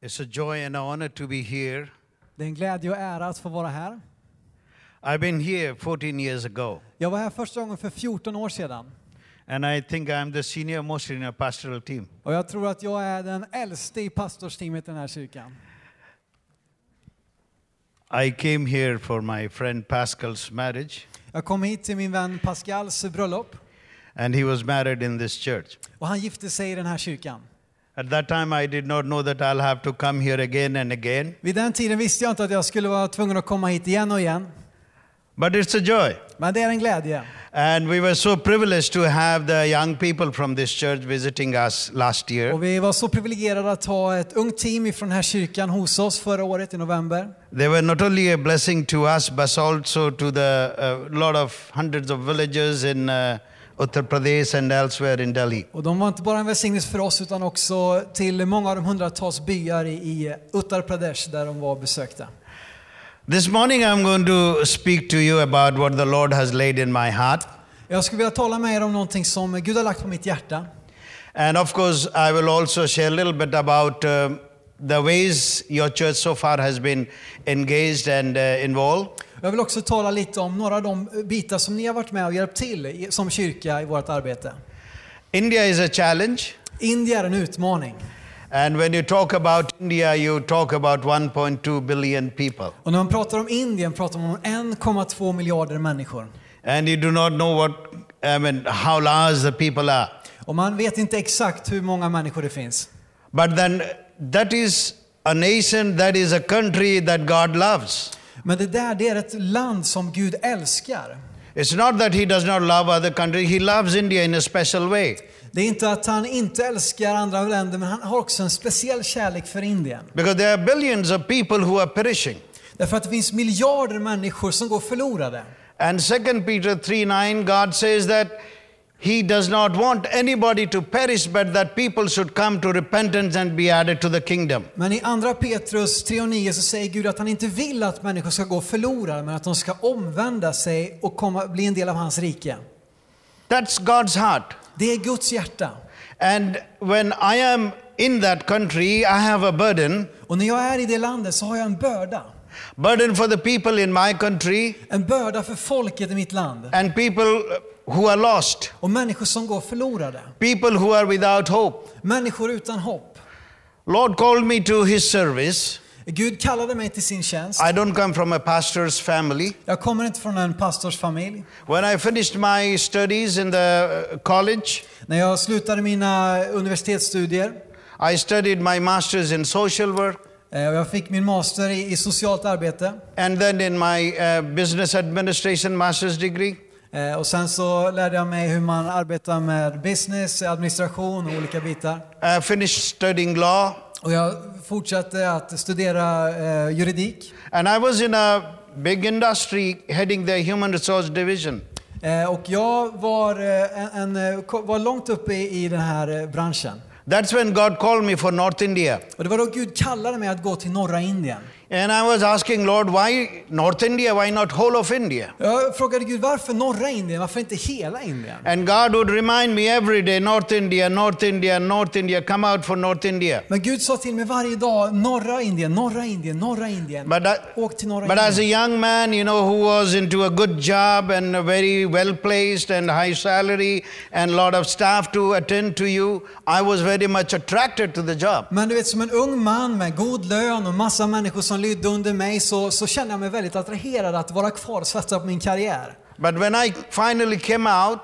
It's a joy and an honor to be here. Det är en glädje och ära att få vara här. I've been here 14 years ago, Jag var här första gången för 14 år sedan. and I think I'm the senior most in our pastoral team. Och jag tror att jag är den äldste i pastorsteamet i den här kyrkan. I came here for my friend Pascal's marriage, Jag kom hit till min vän Pascals bröllop and he was married in this church. och han gifte sig i den här kyrkan. At that time, I did not know that I'll have to come here again and again, Vid den tiden visste jag inte att jag skulle vara tvungen att komma hit igen och igen. but it's a joy. Men det är en glädje. And we were so privileged to have the young people from this church visiting us last year. Och vi var så privilegierade att ha ett ungt team från den här kyrkan hos oss förra året i november. They were not only a blessing to us, but also to the uh, lot of hundreds of villages in uh, Uttar Pradesh and elsewhere in Delhi. Och de var inte bara en välsignelse för oss utan också till många av de hundratals byar i, i Uttar Pradesh där de var och besökte. This morning, I'm going to speak to you about what the Lord has laid in my heart. Jag skulle vilja tala med er om någonting som Gud har lagt på mitt hjärta. And of course, I will also share a little bit about uh, the ways your church so far has been engaged and uh, involved. Jag vill också tala lite om några av de bitar som ni har varit med och hjälpt till som kyrka i vårt arbete. India is a challenge. India är en utmaning. And when you talk about India, you talk about 1.2 billion people. Och när man pratar om Indien pratar man om 1,2 miljarder människor. And you do not know what, I mean, how large the people are. Och man vet inte exakt hur många människor det finns. But then that is a nation, that is a country that God loves. Men det där, det är ett land som Gud älskar. It's not that He does not love other countries, He loves India in a special way. Det är inte att han inte älskar andra länder, men han har också en speciell kärlek för Indien. Because there are billions of people who are perishing. Därför att det finns miljarder människor som går förlorade. And 2 Peter 3 9, God says that He does not want anybody to perish, but that people should come to repentance and be added to the kingdom. Men i andra Petrus 3 och 9 så säger Gud att han inte vill att människor ska gå förlorade, men att de ska omvända sig och komma, bli en del av hans rike. That's God's heart. Det är Guds hjärta. And when I am in that country, I have a burden. Och när jag är i det landet så har jag en börda. Burden for the people in my country En börda för folket i mitt land. and people who are lost, Och människor som går förlorade. people who are without hope. Människor utan hopp. Lord called me to His service. Gud kallade mig till sin tjänst. I don't come from a pastor's family. Jag kommer inte från en pastorsfamilj. When I finished my studies in the uh, college, När jag slutade mina universitetsstudier I studied my master's in social work eh, jag fick min master i, i socialt arbete. and then in my uh, business administration master's degree. Eh, Och sen så lärde jag mig hur man arbetar med business, administration och olika bitar. I finished studying law Och jag fortsatte att studera eh, juridik. and I was in a big industry heading the human resource division. Eh, Och jag var, eh, en, eh, var långt uppe i, i den här eh, branschen. That's when God called me for North India. Och det var då Gud kallade mig att gå till norra Indien. And I was asking, Lord, why North India? Why not whole of India? Jag frågade Gud varför norra Indien, varför inte hela Indien? And God would remind me every day, North India, North India, North India, come out for North India. Men Gud sa till mig varje dag, norra Indien, norra Indien, norra Indien. But, I, Åk till norra but as a young man, you know, who was into a good job and a very well placed and high salary and a lot of staff to attend to you, I was very much attracted to the job. Men du vet, som en ung man med god lön och massa människor som lydde under mig så, så kände jag mig väldigt attraherad att vara kvar och satsa på min karriär. But when I finally came out,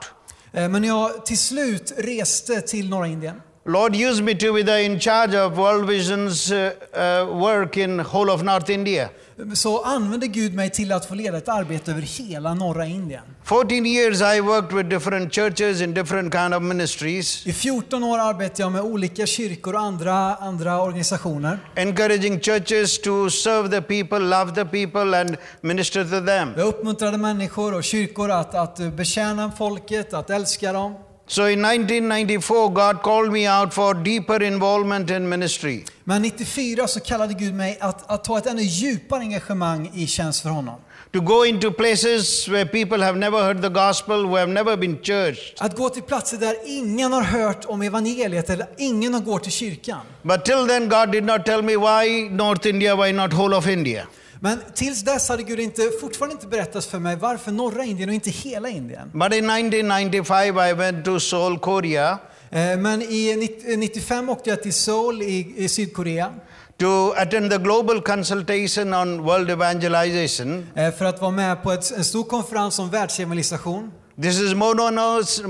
Eh, Men när jag till slut reste till norra Indien Lord used me to be the in charge of World Vision's uh, uh, work in whole of North India. så använde Gud mig till att få leda ett arbete över hela norra Indien. 14 years I worked with different churches in different kind of ministries, I 14 år arbetade jag med olika kyrkor och andra, andra organisationer. encouraging churches to serve the people, love the people, and minister to them. Jag uppmuntrade människor och kyrkor att, att betjäna folket, att älska dem. So in 1994, God called me out for deeper involvement in ministry. Men 94 så kallade Gud mig att, att ta ett ännu djupare engagemang i tjänst för honom. to go into places where people have never heard the gospel, who have never been churched. Att gå till platser där ingen har hört om evangeliet eller ingen har går till kyrkan. But till then, God did not tell me why North India, why not whole of India. Men tills dess hade Gud inte, fortfarande inte berättat för mig varför norra Indien och inte hela Indien. But in 1995, I went to Seoul, Korea, Eh, Men i 90 95 åkte jag till Seoul i, i Sydkorea to attend the global consultation on world evangelization. eh, för att vara med på ett, en stor konferens om världsevangelisation. This is more known as,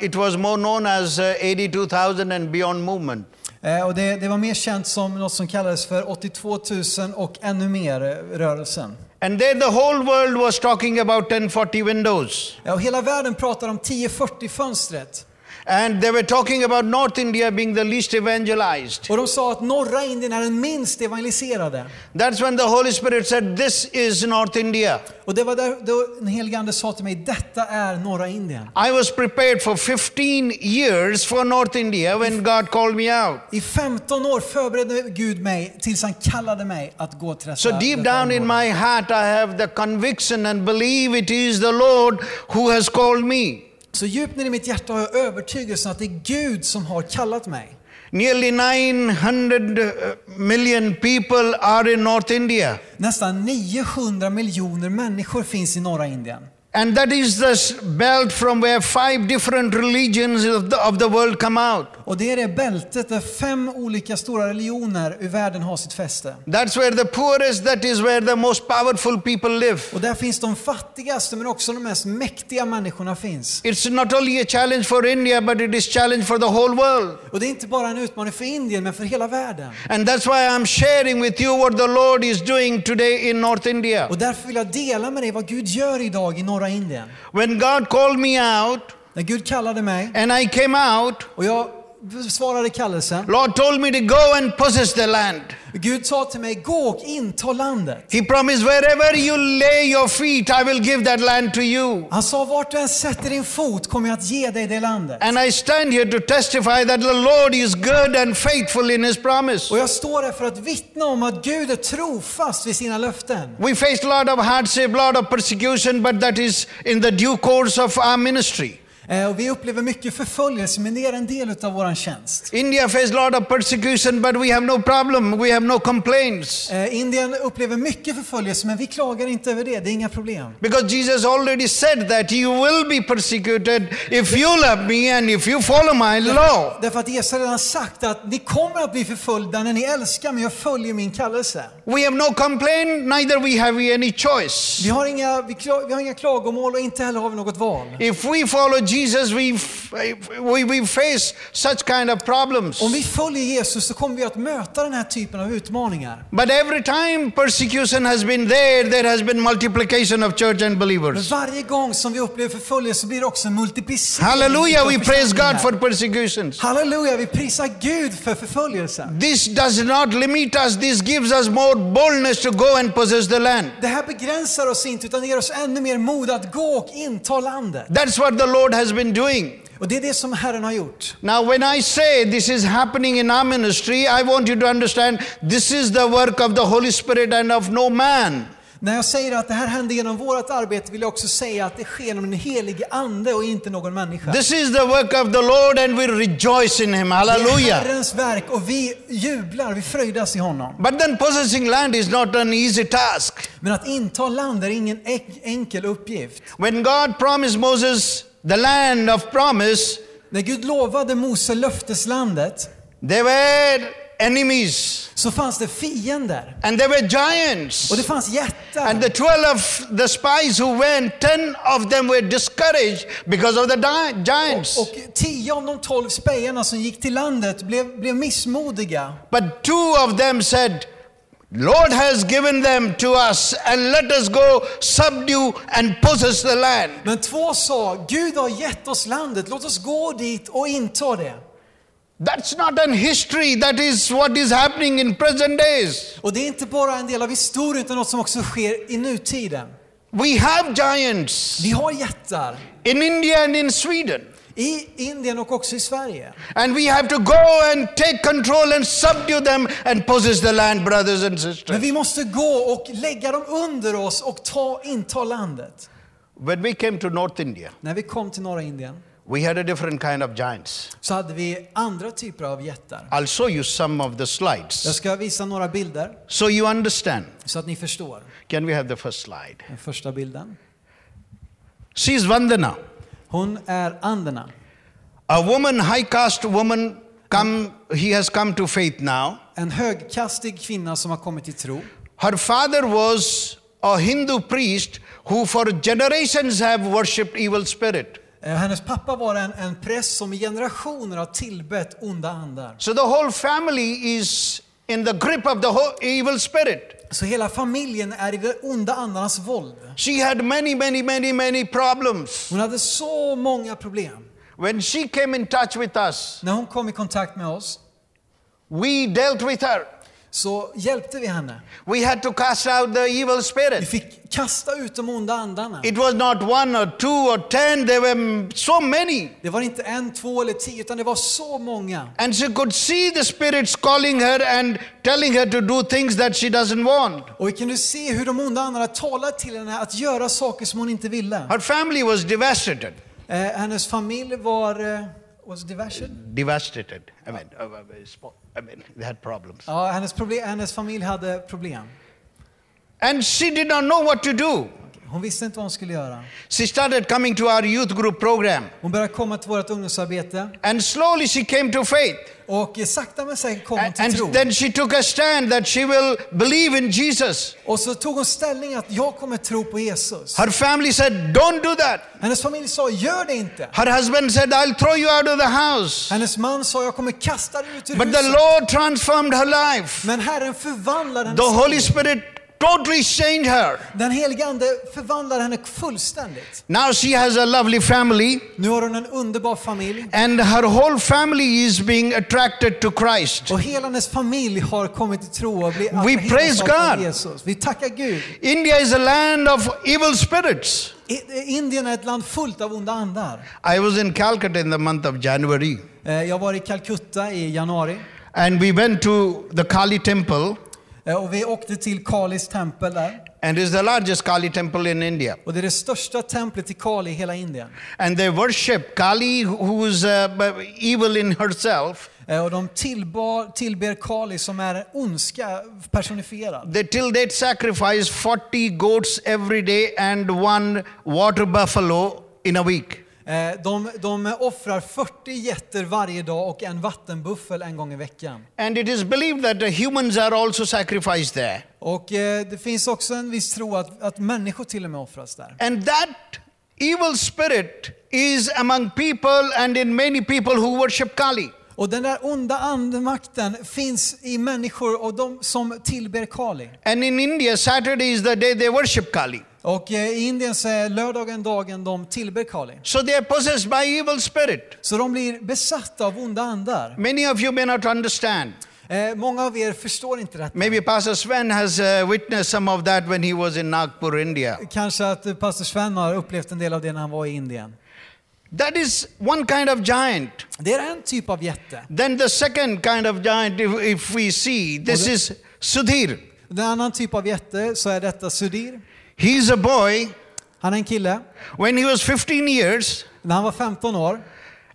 it was more known as uh, 82,000 and beyond movement. Eh, Och det, det var mer känt som något som kallades för 82 000 och ännu mer eh, rörelsen. And there the whole world was talking about 1040 windows. Ja, och hela världen pratar om 1040 fönstret. And they were talking about North India being the least evangelized. Och de sa att norra Indien är den minst evangeliserade. That's when the Holy Spirit said, This is North India. Och det var där då den helige Ande sa till mig, detta är norra Indien. I was prepared for 15 years for North India when God called me out. I 15 år förberedde Gud mig tills han kallade mig att gå till detta So deep detta down in my heart, I have the conviction and believe it is the Lord who has called me. Så djupt ner i mitt hjärta har jag övertygelsen att det är Gud som har kallat mig. Nearly 900 million people are in North India. Nästan 900 miljoner människor finns i norra Indien. And that is the belt from where five different religions of the, of the world come out. Och det är det bältet där fem olika stora religioner i världen har sitt fäste. That's where the poorest, that is where the most powerful people live. Och där finns de fattigaste men också de mest mäktiga människorna finns. It's not only a challenge for India, but it is challenge for the whole world. Och det är inte bara en utmaning för Indien men för hela världen. And that's why I'm sharing with you what the Lord is doing today in North India. Och därför vill jag dela med dig vad Gud gör idag i norra Indien. When God called me out När Gud kallade mig and I came out, och jag svarade kallelsen. Lord told me to go and possess the land. Gud sa till mig, gå och inta landet. He promised wherever you lay your feet, I will give that land to you. Han sa, vart du än sätter din fot kommer jag att ge dig det landet. And I stand here to testify that the Lord is good and faithful in his promise. Och jag står här för att vittna om att Gud är trofast vid sina löften. We faced a lot of hardship, lot of persecution, but that is in the due course of our ministry. Eh, Och vi upplever mycket förföljelse, men det är en del av vår tjänst. India faced a lot of persecution, but we have no problem. We have no complaints. Eh, Indien upplever mycket förföljelse, men vi klagar inte över det. Det är inga problem. Because Jesus already said that you will be persecuted if you love me and if you follow my law. Därför att Jesus redan sagt att ni kommer att bli förföljda när ni älskar mig och följer min kallelse. We have no complaint, neither we have any choice. Vi har inga, vi, vi har inga klagomål och inte heller har vi något val. If we follow Jesus, we, we, we face such kind of problems. Om vi följer Jesus så kommer vi att möta den här typen av utmaningar. But every time persecution has been there, there has been multiplication of church and Men believers. varje gång som vi upplever förföljelse så blir det också en multiplicering. Hallelujah, we praise. God for persecutions. Halleluja, vi prisar Gud för förföljelsen. This does not limit us, this gives us more boldness to go and possess the land. Det här begränsar oss inte utan ger oss ännu mer mod att gå och inta landet. That's what the Lord has been doing. Och det är det som Herren har gjort. Now, when I say this is happening in our ministry, I want you to understand this is the work of the Holy Spirit and of no man. När jag säger att det här händer genom vårt arbete vill jag också säga att det sker genom den helige Ande och inte någon människa. This is the work of the Lord and we rejoice in Him. Det är. Herrens verk och vi jublar, vi fröjdas i honom. But then possessing land is not an easy task. Men att inta land är ingen enkel uppgift. When God promised Moses the land of promise, När Gud lovade Mose löfteslandet there were enemies så fanns det fiender. and there were giants. Och det fanns jättar. And the 12 of the spies who went, 10 of them were discouraged because of the giants. Och tio av de tolv spejarna som gick till landet blev, blev missmodiga. But two of them said, Lord has given them to us and let us go subdue and possess the land. Men två sa, Gud har gett oss landet, låt oss gå dit och inta det. That's not an history, that is what is happening in present days. Och det är inte bara en del av historien utan något som också sker i nutiden. We have giants Vi har jättar. in India and in Sweden. I Indien och också i Sverige. And we have to go and take control and subdue them and possess the land, brothers and Men sisters. vi måste gå och lägga dem under oss och ta, inta landet. When we came to North India, När vi kom till norra Indien we had a different kind of giants. så hade vi andra typer av jättar. I'll show you some of the Jag slides ska visa några bilder so you understand. så att ni förstår. Can we have the first slide? Den första bilden. She's Vandana, Hon är Anderna. a woman, high caste woman. Come, he has come to faith now. En högkastig kvinna som har kommit till tro. Her father was a Hindu priest who, for generations, have worshipped evil spirit. Eh, Hennes pappa var en, en präst som i generationer har tillbett onda andar. So the whole family is in the grip of the evil spirit. Så hela familjen är i de onda andarnas våld. She had many, many, many, many problems. Hon hade så många problem. When she came in touch with us, När hon kom i kontakt med oss we dealt with her. Så hjälpte vi henne. We had to cast out the evil Vi spirit. fick kasta ut de onda andarna. It was not one or two or ten, there were so many. Det var inte en, två eller tio, utan det var så många. And she could see the spirits calling her and telling her to do things that she doesn't want. Och vi kunde se hur de onda andarna talade till henne att göra saker som hon inte ville. Her family was devastated. Eh, hennes familj var... Eh, was diversion? Devastated. I mean, uh, I mean, they had problems. Ja, hennes, problem, hennes familj hade problem. And she did not know what to do. Hon visste inte vad hon skulle göra. She started coming to our youth group program. Hon började komma till vårt ungdomsarbete And slowly she came to faith. och sakta men säkert kom hon And, till tro. and then she took a stand that she will believe in Jesus. Och så tog hon ställning att jag kommer tro på Jesus. Her family said, Don't do that. Hennes familj sa, gör det inte. Her husband said, I'll throw you out of the house. Hennes man sa, jag kommer kasta dig ut ur But the huset. Lord transformed her life. Men Herren förvandlade The hennes Holy liv. Spirit totally changed her. Den helige Ande förvandlade henne fullständigt. Now she has a lovely family, Nu har hon en underbar familj. and her whole family is being attracted to Christ. Och hela hennes familj har kommit till tro och blivit We praise God. Jesus. Vi tackar Gud. India is a land of evil spirits. I- Indien är ett land fullt av onda andar. I was in Calcutta in the month of January, Eh, Jag var i Calcutta i januari and we went to the Kali temple, och vi åkte till Kalis tempel där. and it's the largest Kali temple in India. Och det är det största templet i Kali i hela Indien. And they worship Kali, who's uh, evil in herself. Eh, Och de tillbar, tillber Kali som är ondska personifierad. They till date sacrifice 40 goats every day and one water buffalo in a week. Eh, De, de offrar 40 getter varje dag och en vattenbuffel en gång i veckan. And it is believed that the humans are also sacrificed there. Och eh, det finns också en viss tro att, att människor till och med offras där. And that evil spirit is among people and in many people who worship Kali. Och den där onda andemakten finns i människor och de som tillber Kali. And in India, Saturday is the day they worship Kali. Och eh, i Indien så är lördagen dagen de tillber Kali. So they are possessed by evil spirit. Så de blir besatta av onda andar. Many of you may not understand. Eh, många av er förstår inte detta. Maybe Pastor Sven has uh, witnessed some of that when he was in Nagpur, India. Kanske att eh, pastor Sven har upplevt en del av det när han var i Indien. That is one kind of giant. Det är en typ av jätte. Then the second kind of giant, if, if we see, this is Sudhir. En annan typ av jätte så är detta Sudir. He's a boy. Han är en kille. When he was 15 years, När han var 15 år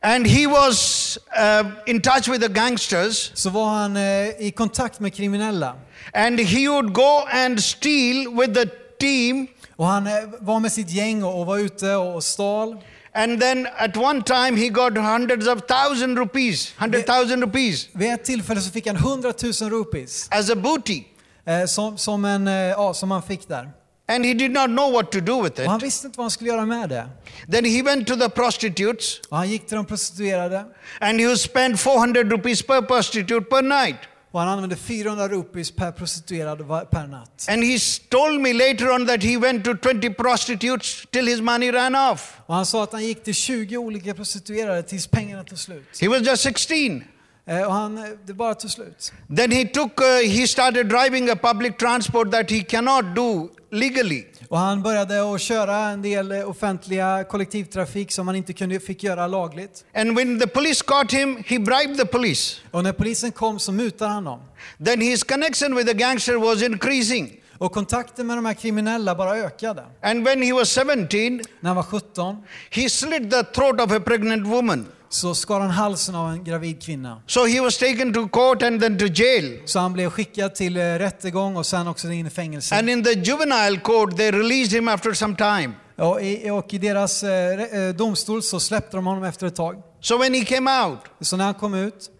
and he was uh, in touch with the gangsters, så var han eh, i kontakt med kriminella. and he would go and steal with the team. Och han eh, var med sitt gäng och och var ute och stal. And then at one time he got hundreds of thousand rupees, hundred thousand rupees Vid ett tillfälle så fick han 100 000 rupees as a booty. eh, som, som, en, eh, ja, som han fick där. And he did not know what to do with Och it. han visste inte vad han skulle göra med det. Then he went to the prostitutes Och han gick till de prostituerade and he spend 400 rupees per prostitute per night. och han använde 400 rupees per prostituerad per natt. And he told me later on that he went to 20 prostitutes till his money ran off. Och han sa att han gick till 20 olika prostituerade tills pengarna tog slut. He was just 16. Eh, Och han, eh, det bara tog slut. Then he took, uh, he started driving a public transport that he cannot do legally. Och han började att köra en del offentliga kollektivtrafik som han inte kunde, fick göra lagligt. And when the police caught him, he bribed the police. Och när polisen kom så mutade han dem. Then his connection with the gangster was increasing. Och kontakten med de här kriminella bara ökade. And when he was 17, När han var 17 he slit the throat of a pregnant woman. Så skar han halsen av en gravid kvinna. So he was taken to court and then to jail. Så han blev skickad till eh, rättegång och sen också in i fängelse. And in the juvenile court, they released him after some time. Och i, och i deras eh, eh, domstol så släppte de honom efter ett tag. So when he came out, Så när han kom ut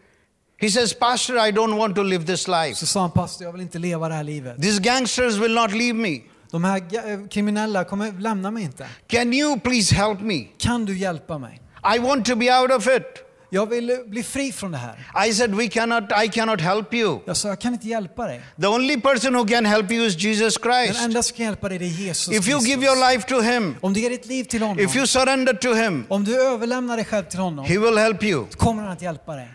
he says, Pastor, I don't want to live this life. så sa han pastor, jag vill inte leva det här livet. These gangsters will not leave me. De här kriminella kommer lämna mig inte. Can you please help me? Kan du hjälpa mig? I want to be out of it. Jag vill eh, bli fri från det här. I said, We cannot, I cannot help you. Jag sa, jag kan inte hjälpa dig. The only person who can help you is Jesus Den Christ. enda som kan hjälpa dig är Jesus If you give your life to Him, Om du ger ditt liv till honom, if you surrender to Him, om du överlämnar dig själv till honom, He will help you. kommer han att hjälpa dig.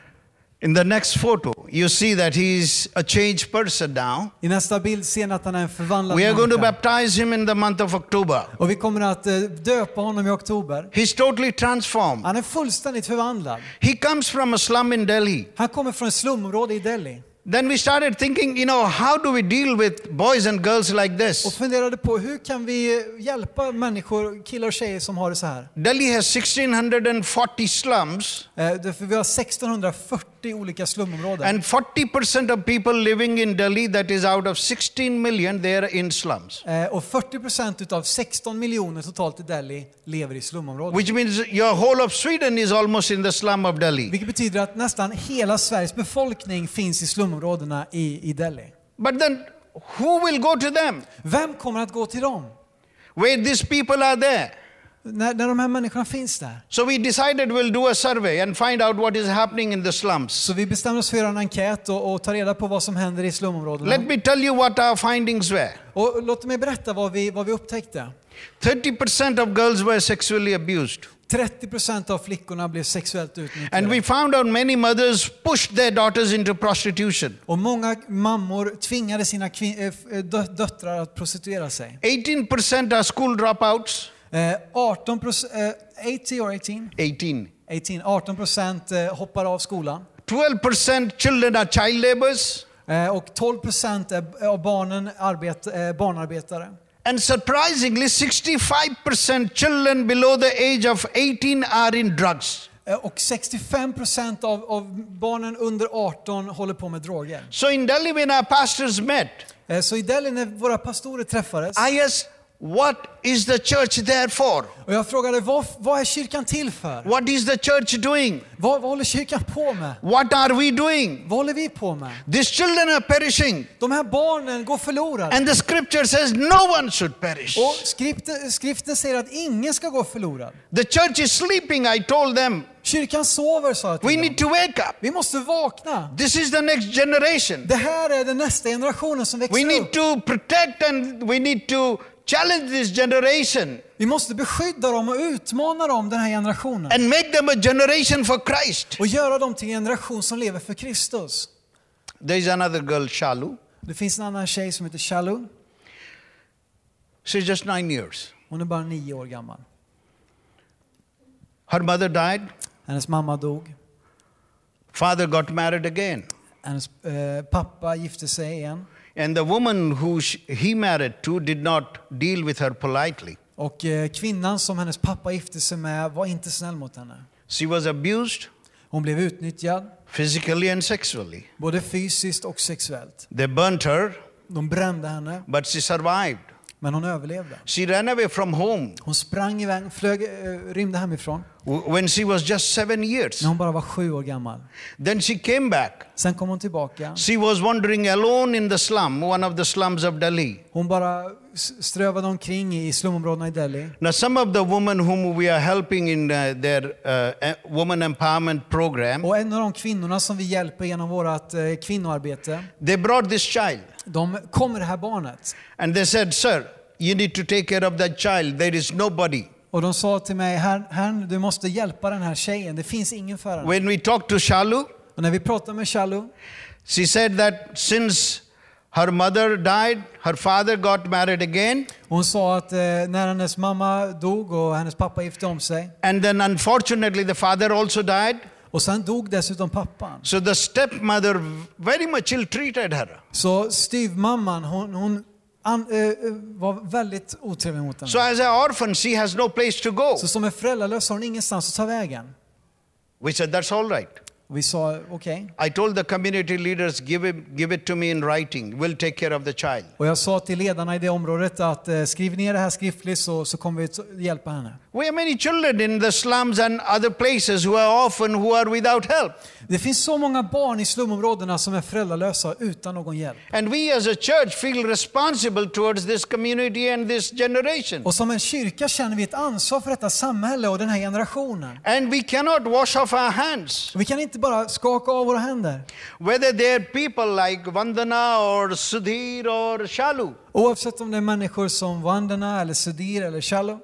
In the next photo, you see that he's a changed person now. I nästa bild ser ni att han är en förvandlad We are going to baptize him in the month of October. Och vi kommer att eh, döpa honom i oktober. He's totally transformed. Han är fullständigt förvandlad. He comes from a slum in Delhi. Han kommer från ett slumområde i Delhi. Then we started thinking, you know, how do we deal with boys and girls like Och this? funderade på hur kan vi eh, hjälpa människor, killar och tjejer som har det så här. Delhi has 1640 slums, Eh, vi har 1640 olika slumområden. and 40% of people living in Delhi, that is out of 16 million, they are in slums. Eh, och 40 procent utav 16 miljoner totalt i Delhi lever i slumområden. Which means your whole of Sweden is almost in the slum of Delhi. Vilket betyder att nästan hela Sveriges befolkning finns i slumområdena i, i Delhi. But then, who will go to them? Vem kommer att gå till dem? Where these people are there. När, när de här människorna finns där. So we decided we'll do a survey and find out what is happening in the slums. Så vi bestämde oss för att göra en enkät och, och ta reda på vad som händer i slumområdena. Let me tell you what our findings were. Och låt mig berätta vad vi, vad vi upptäckte. 30% of girls were sexually abused. 30 procent av flickorna blev sexuellt And utnyttjade. we found out many mothers pushed their daughters into prostitution. Och många mammor tvingade sina eh, eh, dö- döttrar att prostituera sig. 18% are school dropouts. Eh, 18 procent, eh, 80 or 18? 18. 18, 18 procent hoppar av skolan. 12% children are child laborers. Eh, och 12 procent av barnen arbet, eh, barnarbetare. And surprisingly, 65% children below the age of 18 are in drugs. Och 65 procent av, av barnen under 18 håller på med droger. So in Delhi, when our pastors met, så i Delhi när våra pastorer träffades I asked, What is the church there for? och jag frågade vad, vad är kyrkan till för? What is the church doing? Vad, vad håller kyrkan på med? What are we doing? Vad håller vi på med? These children are perishing. De här barnen går förlorade. And the scripture says no one should perish. Och skriften, skriften säger att ingen ska gå förlorad. The church is sleeping, I told them. Kyrkan sover, sa jag till We dem. need to wake up. Vi måste vakna. This is the next generation. Det här är den nästa generationen som We växer need upp. to protect and we need to challenge this generation Vi måste beskydda dem och utmana dem, den här generationen. and make them a generation for Christ. Och göra dem till en generation som lever för Kristus. There is another girl, Shalu. Det finns en annan tjej som heter Shalom. She's just nine years. Hon är bara nio år gammal. Her mother died. Hennes mamma dog. Father got married again. Hennes eh, pappa gifte sig igen. And the woman who he married to did not deal with her politely. Och eh, kvinnan som hennes pappa gifte sig med var inte snäll mot henne. She was abused Hon blev utnyttjad, physically and sexually. både fysiskt och sexuellt. They burnt her, De brände henne, but she survived. men hon överlevde. She ran away from home Hon sprang iväg, flög, eh, rymde hemifrån when she was just seven years. när hon bara var sju år gammal. Then she came back. Sen kom hon tillbaka. She was wandering alone in the slum, one of the slums of Delhi. Hon bara strövade omkring i slumområdena i Delhi. Now, some of the women whom we are helping in uh, their uh, woman empowerment program, Och en av de kvinnorna som vi hjälper genom vårt eh, kvinnoarbete, they brought this child de kom med det här barnet. and they said, Sir, you need to take care of that child. There is nobody. Och de sa till mig, herr, herr, du måste hjälpa den här tjejen, det finns ingen för henne. When we talked to Shalu, Och när vi pratade med Shalom, she said that since Her mother died, her father got married again, Hon sa att eh, när hennes mamma dog och hennes pappa gifte om sig and then unfortunately the father also died. och sen dog dessutom pappan. So the stepmother very much ill treated her. Så styvmamman, hon, hon an, eh, eh, var väldigt otrevlig mot henne. So as an orphan, she has no place to go. Så som en föräldralös har hon ingenstans att ta vägen. We said, that's all right. Och vi sa okej. I told the community leaders, give it, give it to me in writing. We'll take care of the child. Och jag sa till ledarna i det området att eh, skriv ner det här skriftligt så, så kommer vi hjälpa henne. We have many children in the slums and other places who are orphan, who are without help. Det finns så många barn i slumområdena som är föräldralösa utan någon hjälp. And we as a church feel responsible towards this community and this generation. Och som en kyrka känner vi ett ansvar för detta samhälle och den här generationen. And we cannot wash off our hands. Vi kan inte bara skaka av våra händer. Whether they're people like Vandana or Sudhir or Shalu. Oavsett om det är människor som Vandana eller Sudir eller Shalom.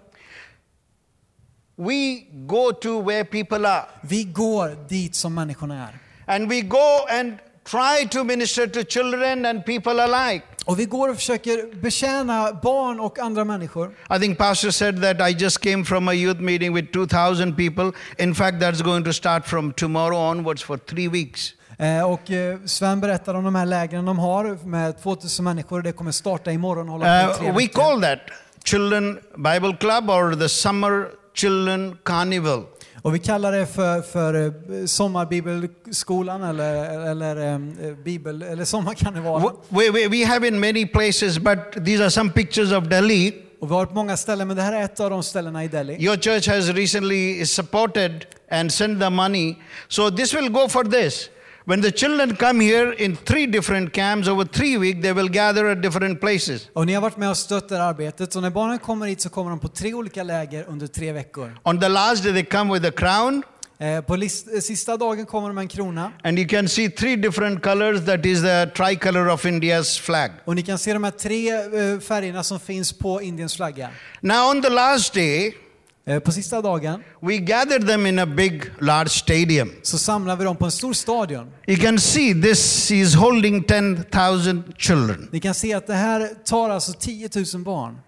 We go to where people are. Vi går dit som människorna är. And we go and try to minister to children and people alike. Och vi går och försöker betjäna barn och andra människor. I think Pastor said that I just came from a youth meeting with 2,000 people. In fact, that's going to start from tomorrow onwards for three weeks. Eh, Och eh, Sven berättar om de här lägren de har med 2000 människor. Det kommer starta imorgon hålla på Uh, we call that Children Bible Club or the Summer Children Carnival. Och vi kallar det för, för eh, sommarbibelskolan eller, eller eh, bibel, eller sommarkarnevalen. We, we, we have in many places, but these are some pictures of Delhi. Och vi har många ställen, men det här är ett av de ställena i Delhi. Your church has recently supported and sent the money. So this will go for this. When the children come here in three different camps over three weeks, they will gather at different places. Och ni har varit med och stött det arbetet. Så när barnen kommer hit så kommer de på tre olika läger under tre veckor. On the last day, they come with a crown, Eh, På list, eh, sista dagen kommer de med en krona. and you can see three different colors. That is the tricolor of India's flag. Och ni kan se de här tre eh, färgerna som finns på Indiens flagga. Now, on the last day, Eh, på sista dagen we gathered them in a big, large stadium. så samlar vi dem på en stor stadion. You can see this is holding 10,000 children, Ni kan se att det här tar alltså 10 000 barn.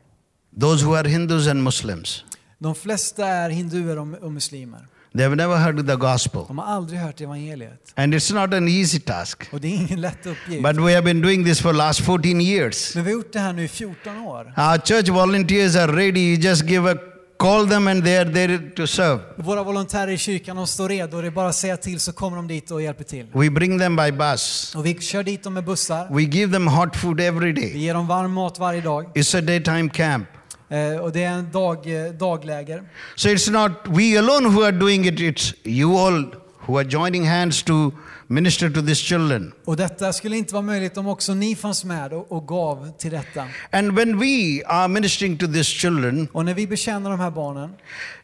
those who are Hindus and Muslims. De flesta är hinduer och och muslimer. They have never heard the gospel. De har aldrig hört evangeliet. And it's not an easy task. Och det är ingen lätt uppgift. But we have been doing this for last 14 years. Men vi har gjort det här nu i 14 år. Our church volunteers are ready. You just give a call them and they are there to serve. Våra volontärer i kyrkan de står redo. Det är bara att säga till så kommer de dit och hjälper till. We bring them by bus. Och vi kör dit dem med bussar. We give them hot food every Vi day. ger dem varm mat varje dag. It's a daytime camp. Eh, och det är en dag, eh, dagläger. So it's not we alone who are doing it, it's you all who are joining hands to minister to these children. Och detta skulle inte vara möjligt om också ni fanns med och, och gav till detta. And when we are ministering to these children, Och när vi betjänar de här barnen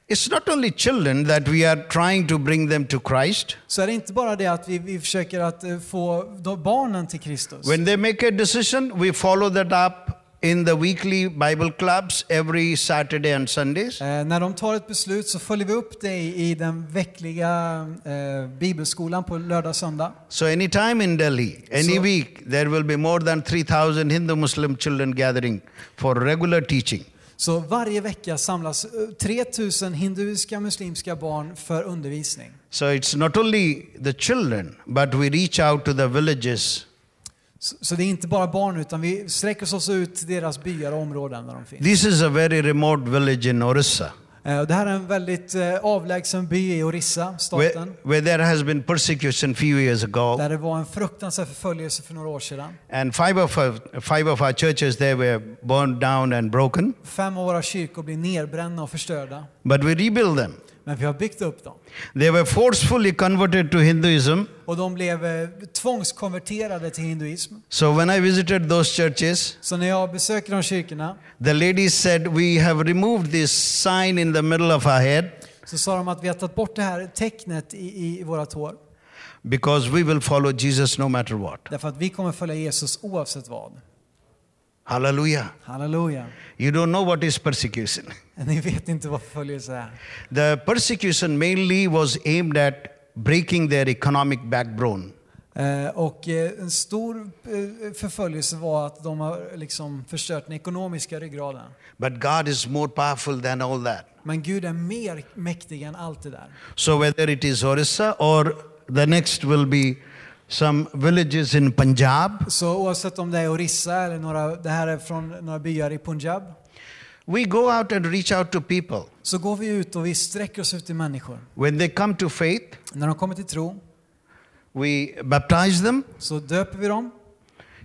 it's not only children that we are trying to bring them to Christ. så är det inte bara det att vi, vi försöker att eh, få barnen till Kristus. When they make a decision, we follow that up in the weekly Bible clubs every Saturday and Sundays. Eh, när de tar ett beslut så följer vi upp det i, den veckliga eh, bibelskolan på lördag och söndag. So anytime in Delhi, any So- week, there will be more than 3,000 Hindu Muslim children gathering for regular teaching. Så varje vecka samlas eh, 3000 hinduiska muslimska barn för undervisning. So it's not only the children, but we reach out to the villages. Så, det är inte bara barn utan vi sträcker oss ut till deras byar och områden där de finns. This is a very remote village in Orissa, Eh, det här är en väldigt eh, avlägsen by i Orissa, staten. where there has been persecution few years ago. Där det var en fruktansvärd förföljelse för några år sedan. And five of, our, five of our churches there were burned down and broken, Fem av våra kyrkor blev nedbrända och förstörda. but we rebuilt them. Men vi har byggt upp dem. They were forcefully converted to Hinduism. Och de blev eh, tvångskonverterade till hinduism. So when I visited those churches, Så när jag besöker de kyrkorna the ladies said, We have removed this sign in the middle of our head så sa de att vi har tagit bort det här tecknet i, i våra tår. because we will follow Jesus no matter what. Därför att vi kommer följa Jesus oavsett vad. Hallelujah. Halleluja. You don't know what is persecution. Ni vet inte vad förföljelse är. The persecution mainly was aimed at breaking their economic backbone. Eh, Och eh, en stor eh, förföljelse var att de har liksom förstört den ekonomiska ryggraden. But God is more powerful than all that. Men Gud är mer mäktig än allt det där. So whether it is Orissa or the next will be some villages in Punjab, Så oavsett om det är Orissa eller några, det här är från några byar i Punjab, we go out and reach out to people. så går vi ut och vi sträcker oss ut till människor. When they come to faith, När de kommer till tro we baptize them. så döper vi dem.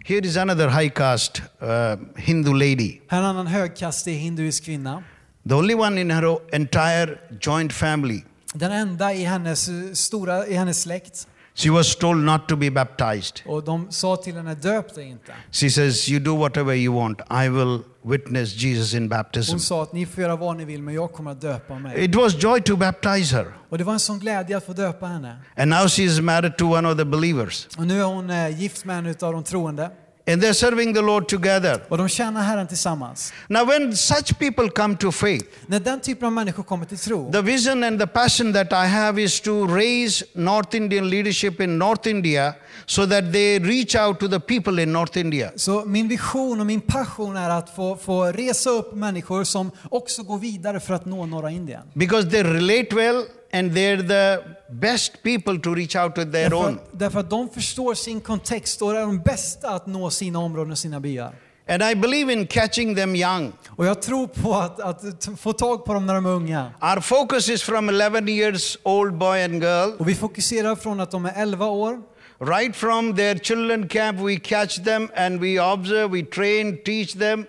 Here is another high caste uh, Hindu lady. Här är en annan högkastig hinduisk kvinna. The only one in her entire joint family. Den enda i hennes, stora, i hennes släkt. She was told not to be baptized. Och de sa till henne, döp dig inte. She says, You do whatever you want. I will witness Jesus in baptism. Hon sa att ni får göra vad ni vill, men jag kommer att döpa mig. It was joy to baptize her. Och det var en sån glädje att få döpa henne. And now she is married to one of the believers. Och nu är hon eh, gift med en av de troende. And they're serving the Lord together. Och de tjänar Herren tillsammans. Now, when such people come to faith, När den typen av människor kommer till tro, the vision and the passion that I have is to raise North Indian leadership in North India so that they reach out to the people in North India. Så min vision och min passion är att få, få resa upp människor som också går vidare för att nå norra Indien. Because they relate well and they're the best people to reach out to their Därför, own. därför att de förstår sin kontext och är de bästa att nå sina områden och sina byar. And I believe in catching them young. Och jag tror på att, att få tag på dem när de är unga. Our focus is from 11 years old boy and girl. Och vi fokuserar från att de är 11 år Right from their children camp, we catch them and we observe, we train, teach them,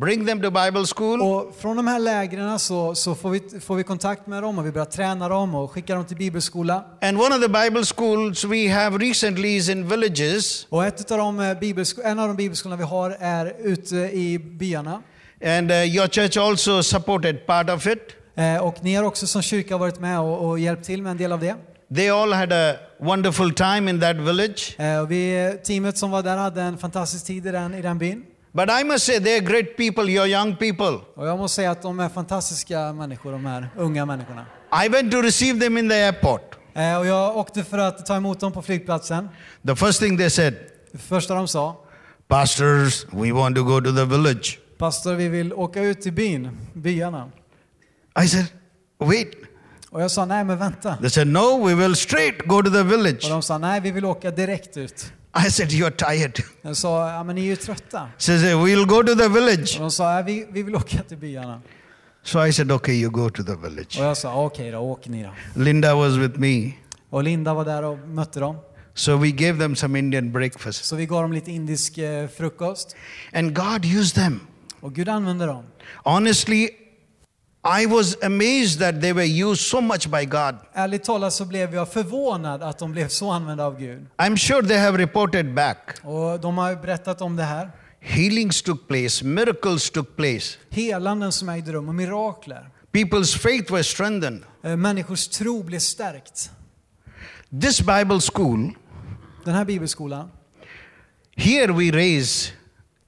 bring them to Bible school. Och från de här lägren så, så får, vi, får vi kontakt med dem och vi börjar träna dem och skickar dem till bibelskola. And one of the Bible schools we have recently is in villages. Och ett av de eh, bibelsko- en av de bibelskolorna vi har är ute i byarna. And uh, your church also supported part of it. Eh, Och ni har också som kyrka varit med och, och hjälpt till med en del av det. They all had a wonderful time in that village. Eh, Och vi, teamet som var där hade en fantastisk tid i den, i den byn. But I must say, they're great people, you're young people. Och jag måste säga att de är fantastiska människor, de här unga människorna. I went to receive them in the airport. Eh, Och jag åkte för att ta emot dem på flygplatsen. The first thing they said, Det första de sa, Pastors, we want to go to the village. pastor vi vill åka ut till byn, byarna. I said, Wait. Och jag sa, nej men vänta. They said, No, we will straight go to the village. Och de sa, nej vi vill åka direkt ut. I said, You're tired. Jag sa, ja men ni är ju trötta. Says, We'll go to the village. Och de sa, ja, vi, vi vill åka till byarna. So I said, Okay, you go to the village. Och jag sa, okej då, åk ni då. Linda was with me. Och Linda var där och mötte dem. So we gave them some Indian breakfast. Så vi gav dem lite indisk eh, frukost. And God used them. Och Gud använde dem. Honestly, I was amazed that they were used so much by God. Ärligt talat så blev jag förvånad att de blev så använda av Gud. I'm sure they have reported back. Och de har berättat om det här. Healings took place, miracles took place. Helanden som ägde rum och mirakler. People's faith was strengthened. Eh, Människors tro blev stärkt. This Bible school, Den här bibelskolan, here we raise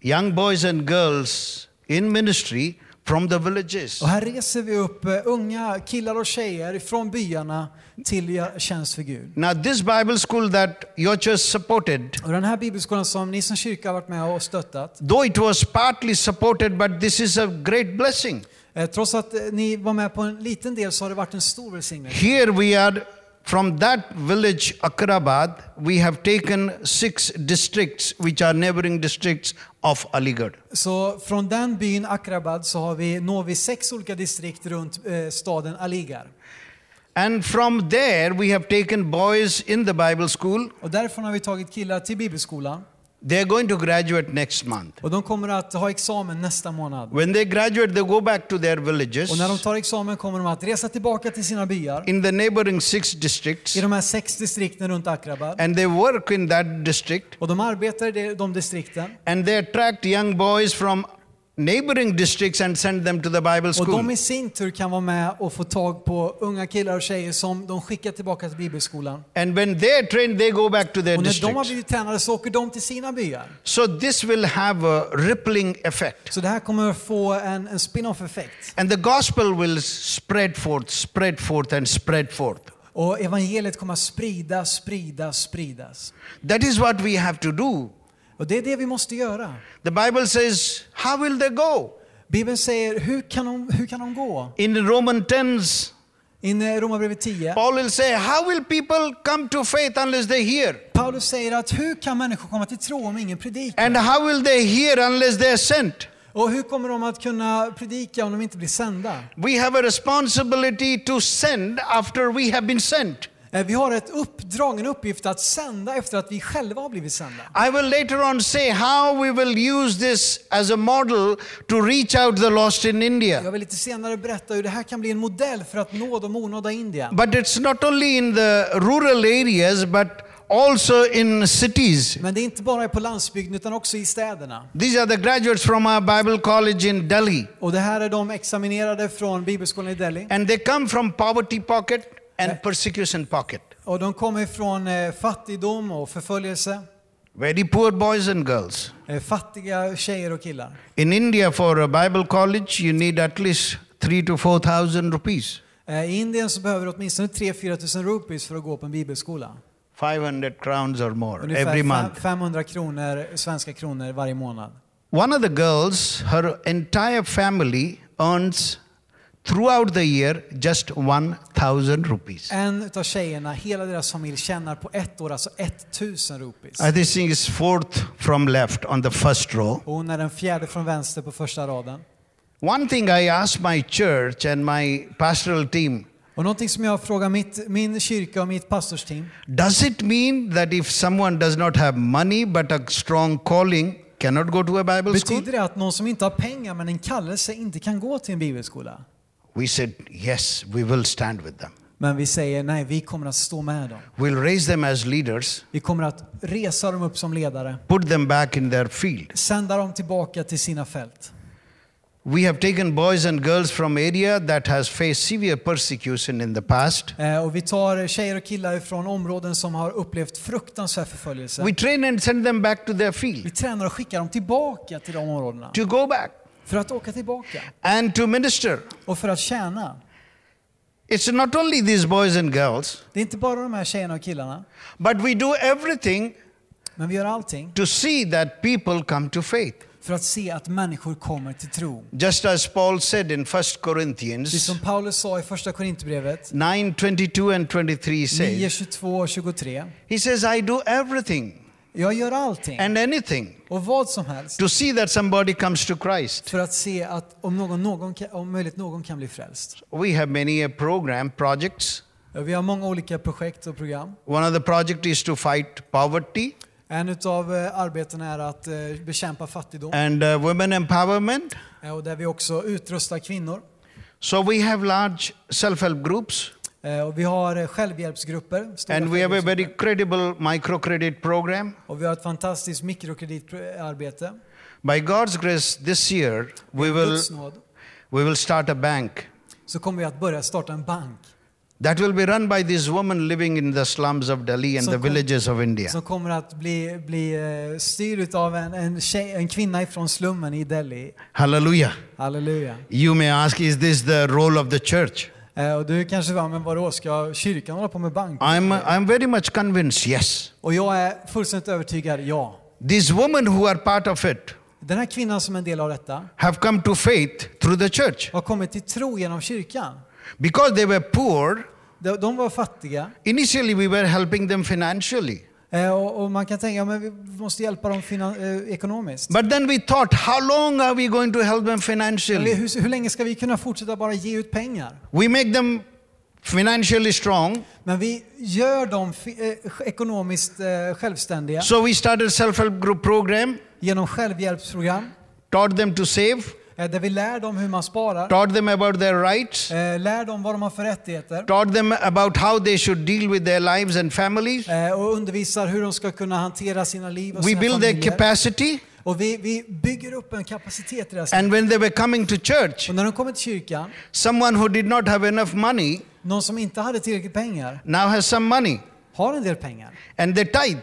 young boys and girls in ministry from the villages. och här reser vi upp eh, unga killar och tjejer från byarna till tjänst för Gud. Now, this Bible school that your church supported, Och den här bibelskolan som ni som kyrka har varit med och stöttat, though it was partly supported, but this is a great blessing. eh, trots att eh, ni var med på en liten del så har det varit en stor välsignelse. Here we are from that village, Akrabad, we have taken six districts which are neighboring districts of Aligarh. Så från den byn Akrabad så har vi, når vi sex olika distrikt runt eh, staden Aligar. And from there, we have taken boys in the Bible school. Och därifrån har vi tagit killar till bibelskolan. They are going to graduate next month. Och de kommer att ha examen nästa månad. When they graduate, they go back to their villages Och när de tar examen kommer de att resa tillbaka till sina byar in the neighboring six districts i de här sex distrikten runt Akrabad. and they work in that district Och de arbetar i de distrikten. and they attract young boys from neighboring districts and send them to the Bible Och school. de i sin tur kan vara med och få tag på unga killar och tjejer som de skickar tillbaka till bibelskolan. And when they are trained, they go back to their Och när de har districts. blivit tränade så åker de till sina byar. So this will have a rippling effect. Så det här kommer få en, en spin-off effekt. And the gospel will spread forth, spread forth, and spread forth. Och evangeliet kommer att spridas, spridas, spridas. That is what we have to do. Och det är det vi måste göra. The Bible says, How will they go? Bibeln säger, hur kan de, hur kan de gå? In Roman 10s, In eh, Romarbrevet 10, Paul will say, How will people come to faith unless they hear? Paulus säger att hur kan människor komma till tro om ingen predikar? And how will they hear unless they are sent? Och hur kommer de att kunna predika om de inte blir sända? We have a responsibility to send after we have been sent. Eh, Vi har ett uppdrag, en uppgift att sända efter att vi själva har blivit sända. I will later on say how we will use this as a model to reach out the lost in India. Jag vill lite senare berätta hur det här kan bli en modell för att nå de onådda i Indien. But it's not only in the rural areas, but also in cities. Men det är inte bara på landsbygden utan också i städerna. These are the graduates from our Bible college in Delhi. Och det här är de examinerade från Bibelskolan i Delhi. And they come from poverty pocket and persecution pocket. Och de kommer ifrån eh, fattigdom och förföljelse. Very poor boys and girls. Eh, Fattiga tjejer och killar. In India, for a Bible college, you need at least three to four thousand rupees. Eh, I Indien så behöver du åtminstone 3-4 tusen rupees för att gå på en bibelskola. 500 crowns or more Ungefär every month. 500 kronor, svenska kronor varje månad. One of the girls, her entire family earns throughout the year just 1,000 rupees. En utav tjejerna, hela deras familj tjänar på ett år alltså 1000 rupees. I think she is fourth from left on the first row. Och hon är den fjärde från vänster på första raden. One thing I asked my church and my pastoral team Och någonting som jag frågar mitt, min kyrka och mitt pastorsteam. does it mean that if someone does not have money but a strong calling cannot go to a Bible school? Betyder det att någon som inte har pengar men en kallelse inte kan gå till en bibelskola? We said, yes, we will stand with them. Men vi säger nej, vi kommer att stå med dem. We'll raise them as leaders, Vi kommer att resa dem upp som ledare. put them back in their field. Sända dem tillbaka till sina fält. We have taken boys and girls from area that has faced severe persecution in the past. Eh, Och vi tar tjejer och killar från områden som har upplevt fruktansvärd förföljelse. We train and send them back to their Vi field tränar och skickar dem tillbaka till de områdena. to go back För att åka tillbaka. and to minister. Och för att tjäna. It's not only these boys and girls, Det är inte bara de här tjejerna och killarna. but we do everything Men vi gör allting to see that people come to faith. för att se att människor kommer till tro. Just as Paul said in 1 Det Corinthians som Paulus sa i första Korinthierbrevet 9 22 and 23 9, says, 22 och 23. He says, I do everything Jag gör allting and anything och vad som helst to see that somebody comes to Christ. för att se att om, någon, någon kan, om möjligt någon kan bli frälst. We have many a program, projects. Vi har många olika projekt och program. One of the project is to fight poverty En utav eh, arbetena är att eh, bekämpa fattigdom and uh, women empowerment. eh, och där vi också utrustar kvinnor. So we have large self-help groups Och vi har eh, självhjälpsgrupper. and we have a very credible microcredit program. Och vi har ett fantastiskt mikrokreditarbete. By God's grace, this year we will we will start a bank Så kommer vi att börja starta en bank that will be run by these women living in the slums of Delhi and the villages of India. som kommer att bli, bli eh, styrd av en, en, tjej, en kvinna ifrån slummen i Delhi. Hallelujah. Halleluja. You may ask, is this the role of the church? Eh, Och du kanske var, men vadå, ska kyrkan hålla på med bank? I'm I'm very much convinced. Yes, Och jag är fullständigt övertygad, ja. these women who are part of it Den här kvinnan som är en del av detta have come to faith through the church har kommit till tro genom kyrkan. because they were poor. De, de var fattiga Initially, we were helping them financially. Eh, och, och man kan tänka att vi måste hjälpa dem eh, ekonomiskt. But then we thought, how long are we going to help them financially? hur, hur länge ska vi kunna fortsätta bara ge ut pengar? We make them financially strong. Men vi gör dem eh, ekonomiskt eh, självständiga So we started self-help group program, genom självhjälpsprogram taught them to save, där vi lär dem hur man sparar, taught them about their rights, eh, lär dem vad de har för rättigheter taught them about how they should deal with their lives and families. eh, och undervisar hur de ska kunna hantera sina liv och We sina build their familjer. capacity. Och vi, vi bygger upp en kapacitet i deras liv. And when they were coming to church, Och när de kommer till kyrkan, someone who did not have enough money någon som inte hade tillräckligt pengar now has some money har en del pengar and they tithe.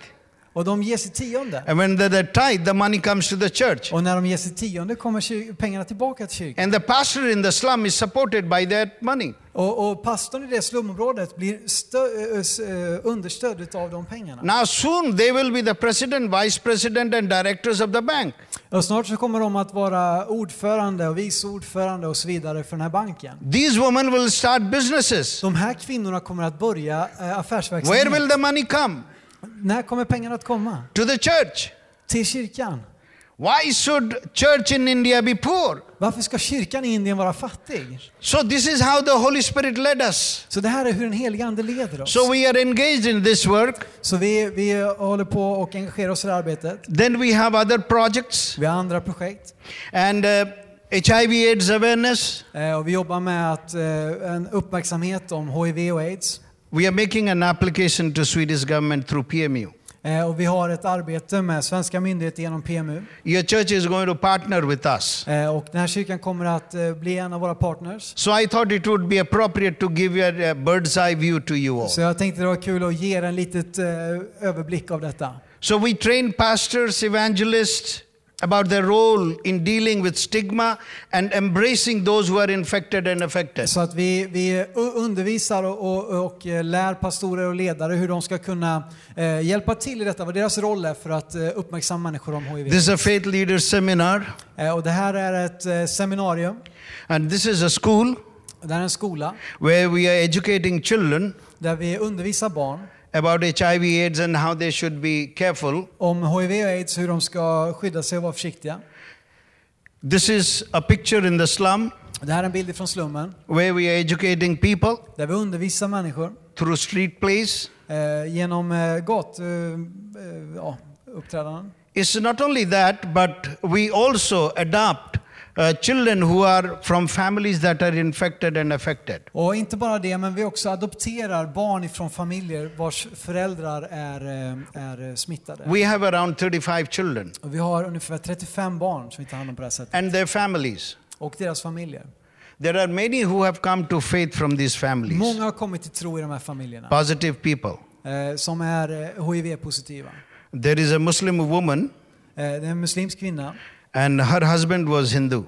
Och de ger sitt tionde. And when they're the tithe, the money comes to the church. Och när de ger sitt tionde kommer pengarna tillbaka till kyrkan. And the pastor in the slum is supported by that money. Och, och pastorn i det slumområdet blir stö, understödd av de pengarna. Now soon they will be the president, vice president and directors of the bank. Och snart så kommer de att vara ordförande och vice ordförande och så vidare för den här banken. These women will start businesses. De här kvinnorna kommer att börja eh, Where affärsverksamhet. will the money come? När kommer pengarna att komma? To the church. Till kyrkan. Why should church in India be poor? Varför ska kyrkan i Indien vara fattig? So this is how the Holy Spirit led us. Så det här är hur den helige Ande leder oss. So we are engaged in this work. Så vi, vi håller på och engagerar oss i det arbetet. Then we have other projects Vi har andra projekt. and uh, HIV AIDS awareness. Eh, Och vi jobbar med att, eh, en uppmärksamhet om HIV och AIDS. We are making an application to Swedish government through PMU. Eh, Och vi har ett arbete med svenska myndigheter genom PMU. Your church is going to partner with us. Eh, Och den här kyrkan kommer att eh, bli en av våra partners. So I thought it would be appropriate to give you a, bird's eye view to you all. Så jag tänkte det var kul att ge er en litet eh, överblick av detta. So we train pastors, evangelists about their role in dealing with stigma and embracing those who are infected and affected. Så att vi, vi undervisar och, och, och lär pastorer och ledare hur de ska kunna eh, hjälpa till i detta, vad deras roll är för att eh, uppmärksamma människor om HIV. This is a faith leaders seminar Eh, och det här är ett eh, seminarium, and this is a school det här är en skola where we are educating children där vi undervisar barn about HIV AIDS and how they should be careful. om HIV och AIDS, hur de ska skydda sig och vara försiktiga. This is a picture in the slum Det här är en bild från slummen where we are educating people där vi undervisar människor through street plays. eh, genom eh, gat, eh, eh, ja, uppträdanden. It's not only that, but we also adopt uh, children who are from families that are infected and affected. Och inte bara det, men vi också adopterar barn ifrån familjer vars föräldrar är, eh, är eh, smittade. We have around 35 children Och vi har ungefär 35 barn som vi tar hand om på det här sättet. and their families. Och deras familjer. There are many who have come to faith from these families, Många har kommit till tro i de här familjerna. positive people. Eh, som är eh, HIV-positiva. There is a Muslim woman, Eh, det är en muslimsk kvinna. And her husband was Hindu.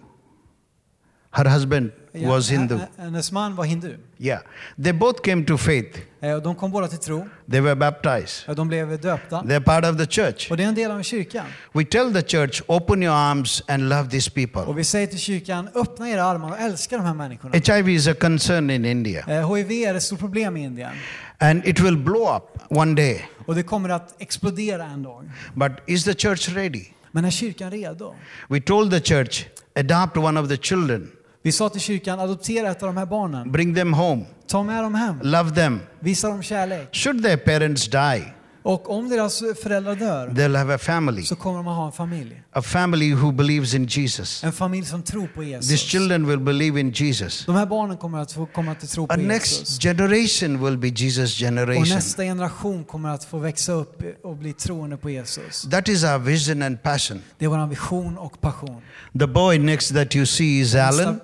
Her husband Ja, was Hindu. Hennes man var hindu. Yeah. They both came to faith. Eh, de kom båda till tro. They were baptized. Eh, De blev döpta. They're part of the church. Och det är en del av kyrkan. We tell the church, open your arms and love these people. Och vi säger till kyrkan, öppna era armar och älska de här människorna. HIV is a concern in India, Eh, HIV är ett stort problem i Indien. and it will blow up one day. Och det kommer att explodera en dag. But is the church ready? Men är kyrkan redo? We told the church, adopt one of the children, Vi sa till kyrkan, adoptera ett av de här barnen. bring them home, Ta med dem hem. love them. Visa dem kärlek. Should their parents die, Och om deras föräldrar dör they'll have a family, så kommer de att ha en familj. a family who believes in Jesus. En familj som tror på These Jesus. children will believe in Jesus. De här barnen kommer att få komma till tro på next Jesus. generation will be Jesus' Och generation. nästa generation kommer att få växa upp och bli troende på Jesus. That is our vision and passion. Det är vår vision och passion. The boy next that you see is Alan.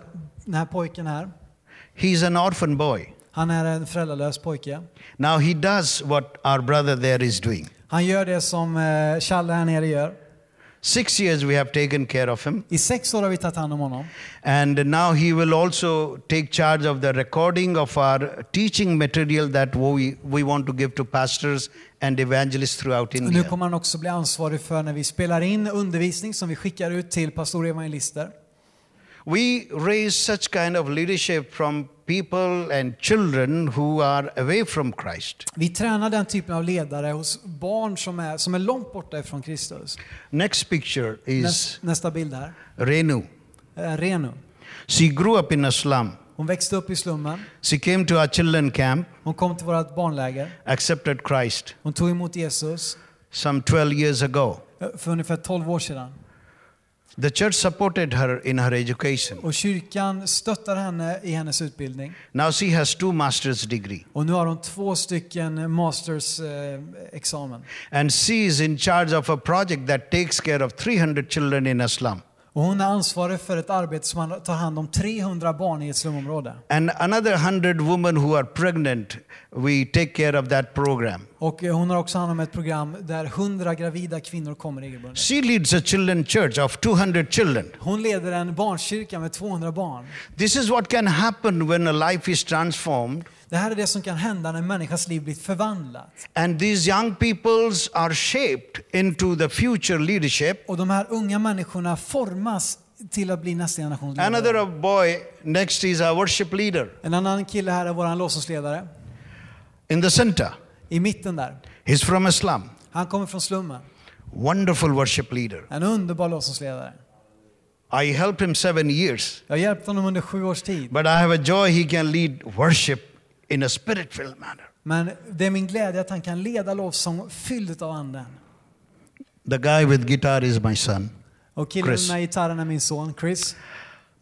Den här pojken här, He's an orphan boy. Han är en föräldralös pojke. Now he does what our brother there is doing. Han gör det som eh, Challe här nere gör. Six years we have taken care of him, I sex år har vi tagit hand om honom. and now he will also take charge of the recording of our teaching material that we, we want to give to pastors and evangelists throughout Och nu India. kommer han också bli ansvarig för när vi spelar in undervisning som vi skickar ut till pastorer och evangelister. We raise such kind of leadership from people and children who are away from Christ. Vi tränar den typen av ledare hos barn som är, som är långt borta ifrån Kristus. Next picture is Näst, nästa bild här. Renu. Eh, Renu. She grew up in a slum. Hon växte upp i slummen. She came to our children camp, Hon kom till vårt barnläger. accepted Christ Hon tog emot Jesus some 12 years ago. eh, för ungefär 12 år sedan. The church supported her in her education. Och kyrkan stöttar henne i hennes utbildning. Now she has two master's degree Och nu har hon två stycken masters eh, examen. and she is in charge of a project that takes care of 300 children in a slum. Och hon är ansvarig för ett arbete som han tar hand om 300 barn i ett slumområde. And another 100 women who are pregnant, we take care of that program. Och eh, hon har också hand om ett program där 100 gravida kvinnor kommer regelbundet. She leads a children church of 200 children. Hon leder en barnkyrka med 200 barn. This is what can happen when a life is transformed Det här är det som kan hända när en människas liv blir förvandlat. and these young peoples are shaped into the future leadership. Och de här unga människorna formas till att bli nästa generations Another ledare. boy next is our worship leader En annan kille här är vår lovsångsledare. in the center. I mitten där. He's from a slum. Han kommer från slummen. Wonderful worship leader. En underbar lovsångsledare. I helped him seven years, Jag har hjälpt honom under sju års tid. but I have a joy he can lead worship in a spirit filled manner. Men det är min glädje att han kan leda lovsång fylld av anden. The guy with guitar is my son. Och killen Chris. med gitarren är min son Chris.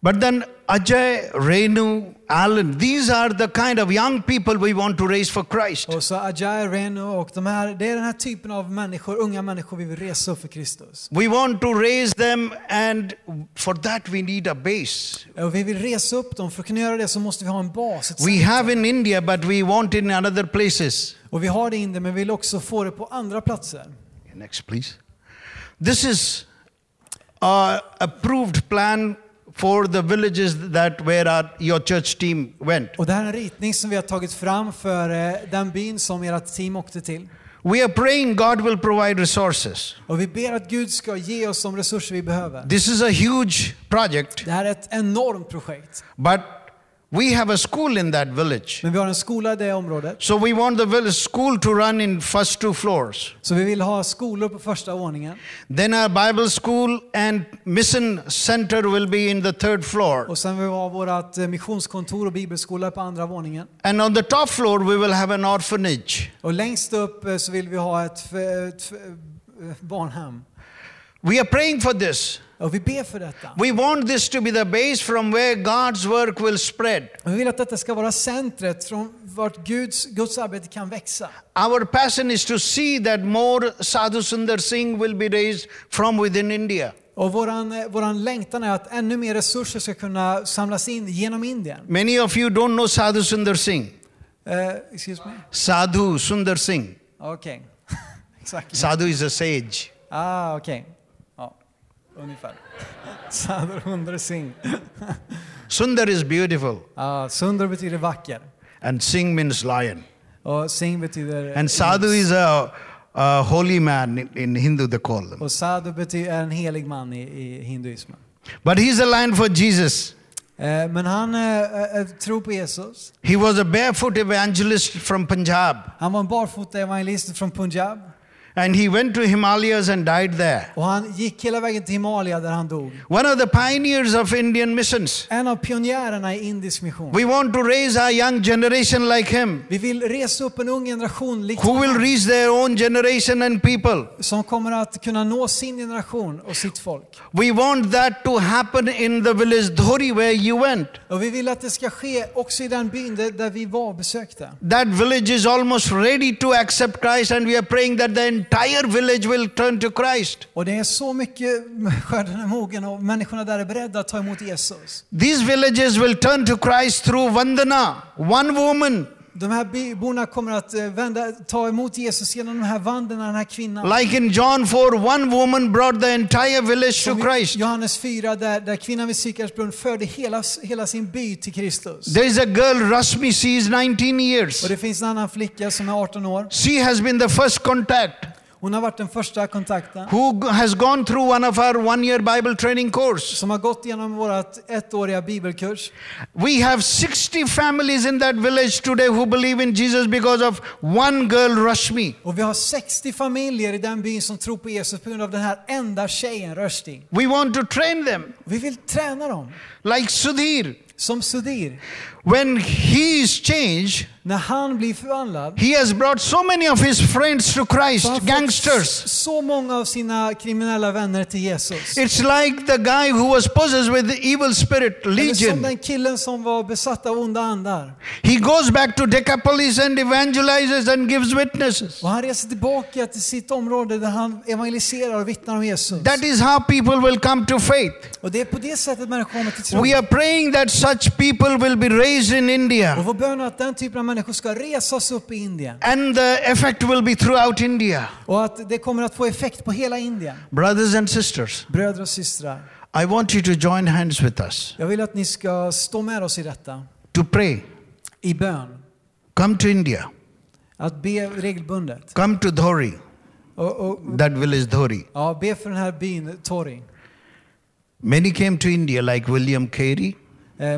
But then Ajay, Renu, Alan, these are the kind of young people we want to raise for Christ. Och så Ajay, Renu och de här, det är den här typen av människor, unga människor vi vill resa upp för Kristus. We want to raise them, and for that we need a base. Och vi vill resa upp dem, för att kunna göra det så måste vi ha en bas. We have in India, but we want it in other places. Och vi har det i Indien, men vi vill också få det på andra platser. Next, please. This is a approved plan for the villages that where our, your church team went. Och det här är en ritning som vi har tagit fram för eh, den byn som ert team åkte till. We are praying God will provide resources. Och vi ber att Gud ska ge oss de resurser vi behöver. This is a huge project, Det här är ett enormt projekt. but we have a school in that village. Men vi har en skola i det området. So we want the village school to run in first two floors. Så vi vill ha skolor på första våningen. Then our Bible school and mission center will be in the third floor. Och sen vill vi ha vårt eh, missionskontor och bibelskola på andra våningen. And on the top floor we will have an orphanage. Och längst upp eh, så vill vi ha ett, ett eh, barnhem. We are praying for this. Och vi ber för detta. We want this to be the base from where God's work will spread. Och vi vill att detta ska vara centret från vart Guds, Guds arbete kan växa. Our passion is to see that more Sadhu Sundar Singh will be raised from within India. Och våran, eh, våran längtan är att ännu mer resurser ska kunna samlas in genom Indien. Many of you don't know Sadhu Sundar Singh. Uh, excuse me? Sadhu Sundar Singh. Okej. Exakt. Sadhu is a sage. Ah, okej. Ungefär. Singh. Sundar is beautiful, Sundar betyder vacker. and Singh means lion. Och Singh betyder... And Sadhu is a, a holy man in, in Hindu, they call them. Och Sadhu betyder en helig man i, i hinduismen. But he's a lion for Jesus. Eh, men han eh, tror på Jesus. He was a barefoot evangelist from Punjab. Han var en barfota evangelist från Punjab. And he went to Himalayas and died there. Och han gick hela vägen till Himalaya där han dog. One of the pioneers of Indian missions. En av pionjärerna i indisk mission. We want to raise our young generation like him, Vi vill resa upp en ung generation likt who will reach their own generation and people. som kommer att kunna nå sin generation och sitt folk. We want that to happen in the village Dhori where you went. Och vi vill att det ska ske också i den byn där, vi var och besökte. That village is almost ready to accept Christ, and we are praying that the entire village will turn to Christ. Och det är så mycket, skörden är mogen och människorna där är beredda att ta emot Jesus. These villages will turn to Christ through Vandana, one woman, De här byborna kommer att eh, vända, ta emot Jesus genom de här vandrarna, den här kvinnan. like in John 4, one woman brought the entire village to Christ. Johannes 4 där, där kvinnan vid brunn förde hela, hela sin by till Kristus. There is a girl, Rasmi, she is 19 years. Och det finns en annan flicka som är 18 år. She has been the first contact Hon har varit den första kontakten. who has gone through one of our one year Bible training course. Som har gått igenom vårt ettåriga bibelkurs. We have 60 families in that village today who believe in Jesus because of one girl, Rashmi. Och vi har 60 familjer i den byn som tror på Jesus på grund av den här enda tjejen, Rushdie. We want to train them Vi vill träna dem. like Sudhir. Som Sudir, when he is changed, när han blir förvandlad he has brought so many of his friends to Christ, gangsters. så många av sina kriminella vänner till Jesus. It's like the guy who was possessed with the evil spirit, Eller som legion. den killen som var besatt av onda andar. He goes back to Decapolis and evangelizes and gives witnesses. Och han reser tillbaka till sitt område där han evangeliserar och vittnar om Jesus. That is how people will come to faith. Och det är på det sättet människor kommer till tro. We are praying that such people will be raised in Och India vår bön är att den typen av människor ska resas upp i Indien. and the effect will be throughout India. Och att det kommer att få effekt på hela Indien. Brothers and sisters, Bröder och systrar, I want you to join hands with us jag vill att ni ska stå med oss i detta. to pray. I bön. Come to India. Att be regelbundet. Come to Dhori, Och, och, that village Dhori. ja, be för den här byn Tori. Many came to India like William Carey,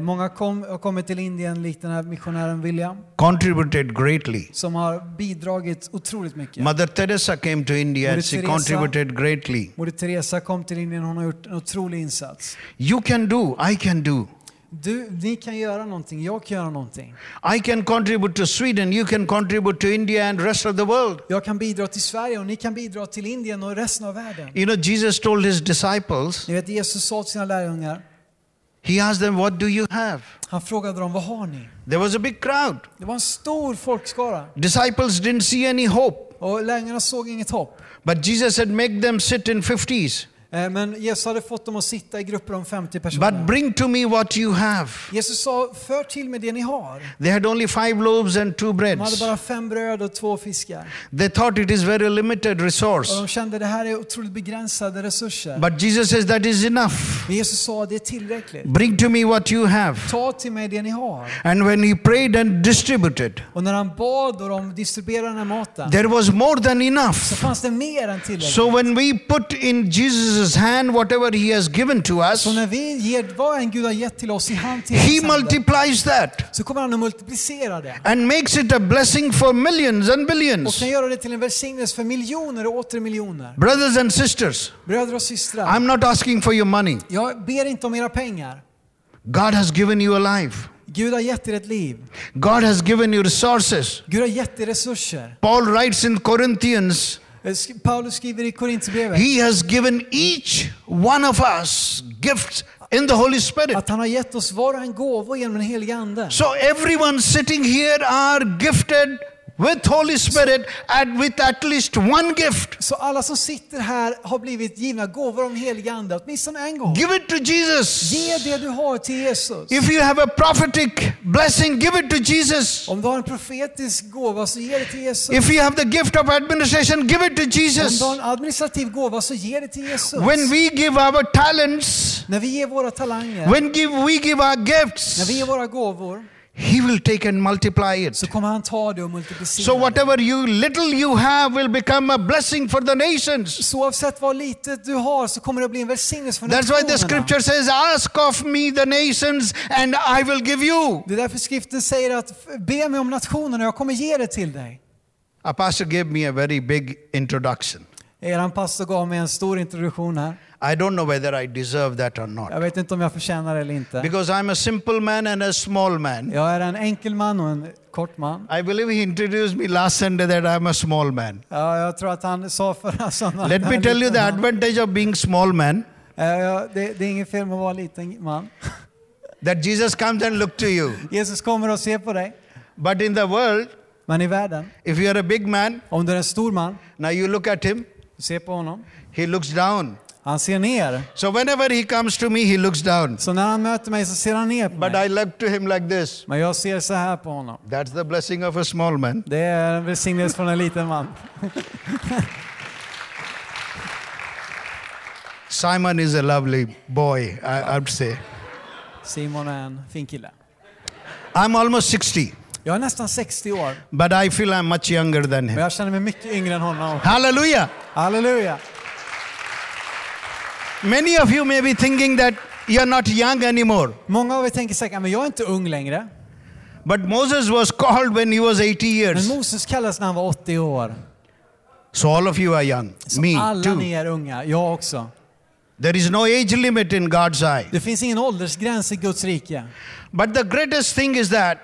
många kom, har kommit till Indien likt den här missionären William. contributed greatly. Som har bidragit otroligt mycket. Mother Teresa came to India and she contributed greatly. Moder Teresa kom till Indien, hon har gjort en otrolig insats. You can do, I can do. Du, ni kan göra någonting, jag kan göra någonting. I can contribute to Sweden, you can contribute to India and rest of the world. Jag kan bidra till Sverige och ni kan bidra till Indien och resten av världen. You know, Jesus told his disciples, Ni vet Jesus sa till sina lärjungar, he asked them, What do you have? han frågade dem, vad har ni? There was a big crowd. Det var en stor folkskara Disciples didn't see any hope. och lärjungarna såg inget hopp. But Jesus said, Make them sit in 50s. Eh, Men Jesus hade fått dem att sitta i grupper om 50 But personer. bring to me what you have. Jesus sa, för till med det ni har. They had only five loaves and two De hade breads. bara fem bröd och två fiskar. They thought it is very limited Och resource. de kände det här är otroligt begränsade resurser. But Jesus says that is enough. Men Jesus sa, det är tillräckligt. Bring to me what you have. Ta till mig det ni har. And when he prayed and distributed, Och när han bad och de distribuerade den här maten there was more than så enough. fanns det mer än tillräckligt. So when we put in Jesus' hand whatever he has given to us, Så när vi ger vad en Gud har gett till oss i hand till he multiplies that så kommer han att multiplicera det. and makes it a blessing for millions and Och billions. kan göra det till en välsignelse för miljoner och åter miljoner. Brothers and sisters, Bröder och systrar, I'm not asking for your money. jag ber inte om era pengar. God has given you a life. Gud har gett er ett liv. God has given you resources. Gud har gett er resurser. Paul writes in Corinthians, Eh, Paulus skriver i he has given each one of us gifts in the Holy Spirit. att han har gett oss var en gåvor genom den helige Ande. So everyone sitting here are gifted with Holy Spirit and with at least one gift. Så alla som sitter här har blivit givna gåvor den helige Ande, åtminstone en gång. Give it to Jesus. Ge det du har till Jesus. If you have a prophetic blessing, give it to Jesus. Om du har en profetisk gåva så ge det till Jesus. If you have the gift of administration, give it to Om Jesus. du har en administrativ gåva så ge det till Jesus. When we give our talents, När vi ger våra talanger, when give, we give our när vi gifts, ger våra gåvor, He will take and multiply it. så kommer han ta det och multiplicera So whatever you little you have will become a blessing for the nations. Så oavsett vad litet du har så kommer det bli en välsignelse för That's why the nationerna. scripture says, Ask of me the nations and I will give you. Det är därför skriften säger att be mig om nationerna och jag kommer ge det till dig. A pastor gave me a very big introduction. Eran pastor gav mig en stor introduktion här. I don't know whether I deserve that or not. Jag vet inte om jag förtjänar det eller inte. Because I'm a simple man and a small man. Jag är en enkel man och en kort man. I believe he introduced me last Sunday that I'm a small man. Ja, jag tror att han sa förra söndagen. Let me tell you the advantage of being small man. Ja, det, det är inget fel med att vara liten man. That Jesus comes and look to you. Jesus kommer och ser på dig. But in the world, Men i världen, if you are a big man, om du är en stor man, now you look at him, se på honom. he looks down. Han ser ner. So whenever he comes to me, he looks down. Så när han möter mig så ser han ner på But mig. I look to him like this. Men jag ser så här på honom. That's the blessing of a small man. Det är en välsignelse från en liten man. Simon is a lovely boy, I, I'd say. Simon är en fin kille. I'm almost 60, Jag är nästan 60 år, but I feel I'm much younger than men him. jag känner mig mycket yngre än honom. Hallelujah. Halleluja! Many of you may be thinking that you're not young anymore. Många av er tänker säkert, men jag är inte ung längre. But Moses was called when he was 80 Men years. Moses kallades när han var 80 år. So all of you are young. Så Me alla too. ni är unga, jag också. There is no age limit in God's eye. Det finns ingen åldersgräns i Guds rike. But the greatest thing is that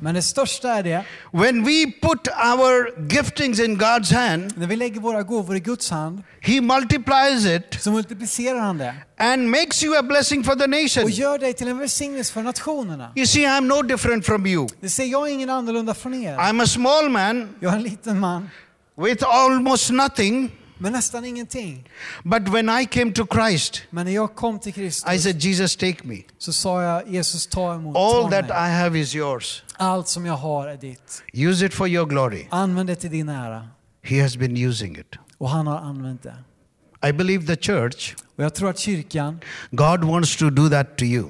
Men det största är det, when we put our giftings in God's hand, när vi lägger våra gåvor i Guds hand, He multiplies it så multiplicerar han det. and makes you a blessing for the nation. Och gör dig till en välsignelse för nationerna. You see, I'm no different from you. Det ser jag ingen annorlunda från er. I'm a small man Jag är en liten man, with almost nothing. Med nästan ingenting. But when I came to Christ, Men när jag kom till I Kristus said, Jesus, take me. så sa jag, Jesus ta emot, All ta that. I have is yours. Allt som jag har är ditt. Use it for your glory. Använd det till din ära. He has been using it. Och han har använt det. I believe the church, Och jag tror att kyrkan, God wants to do that to you.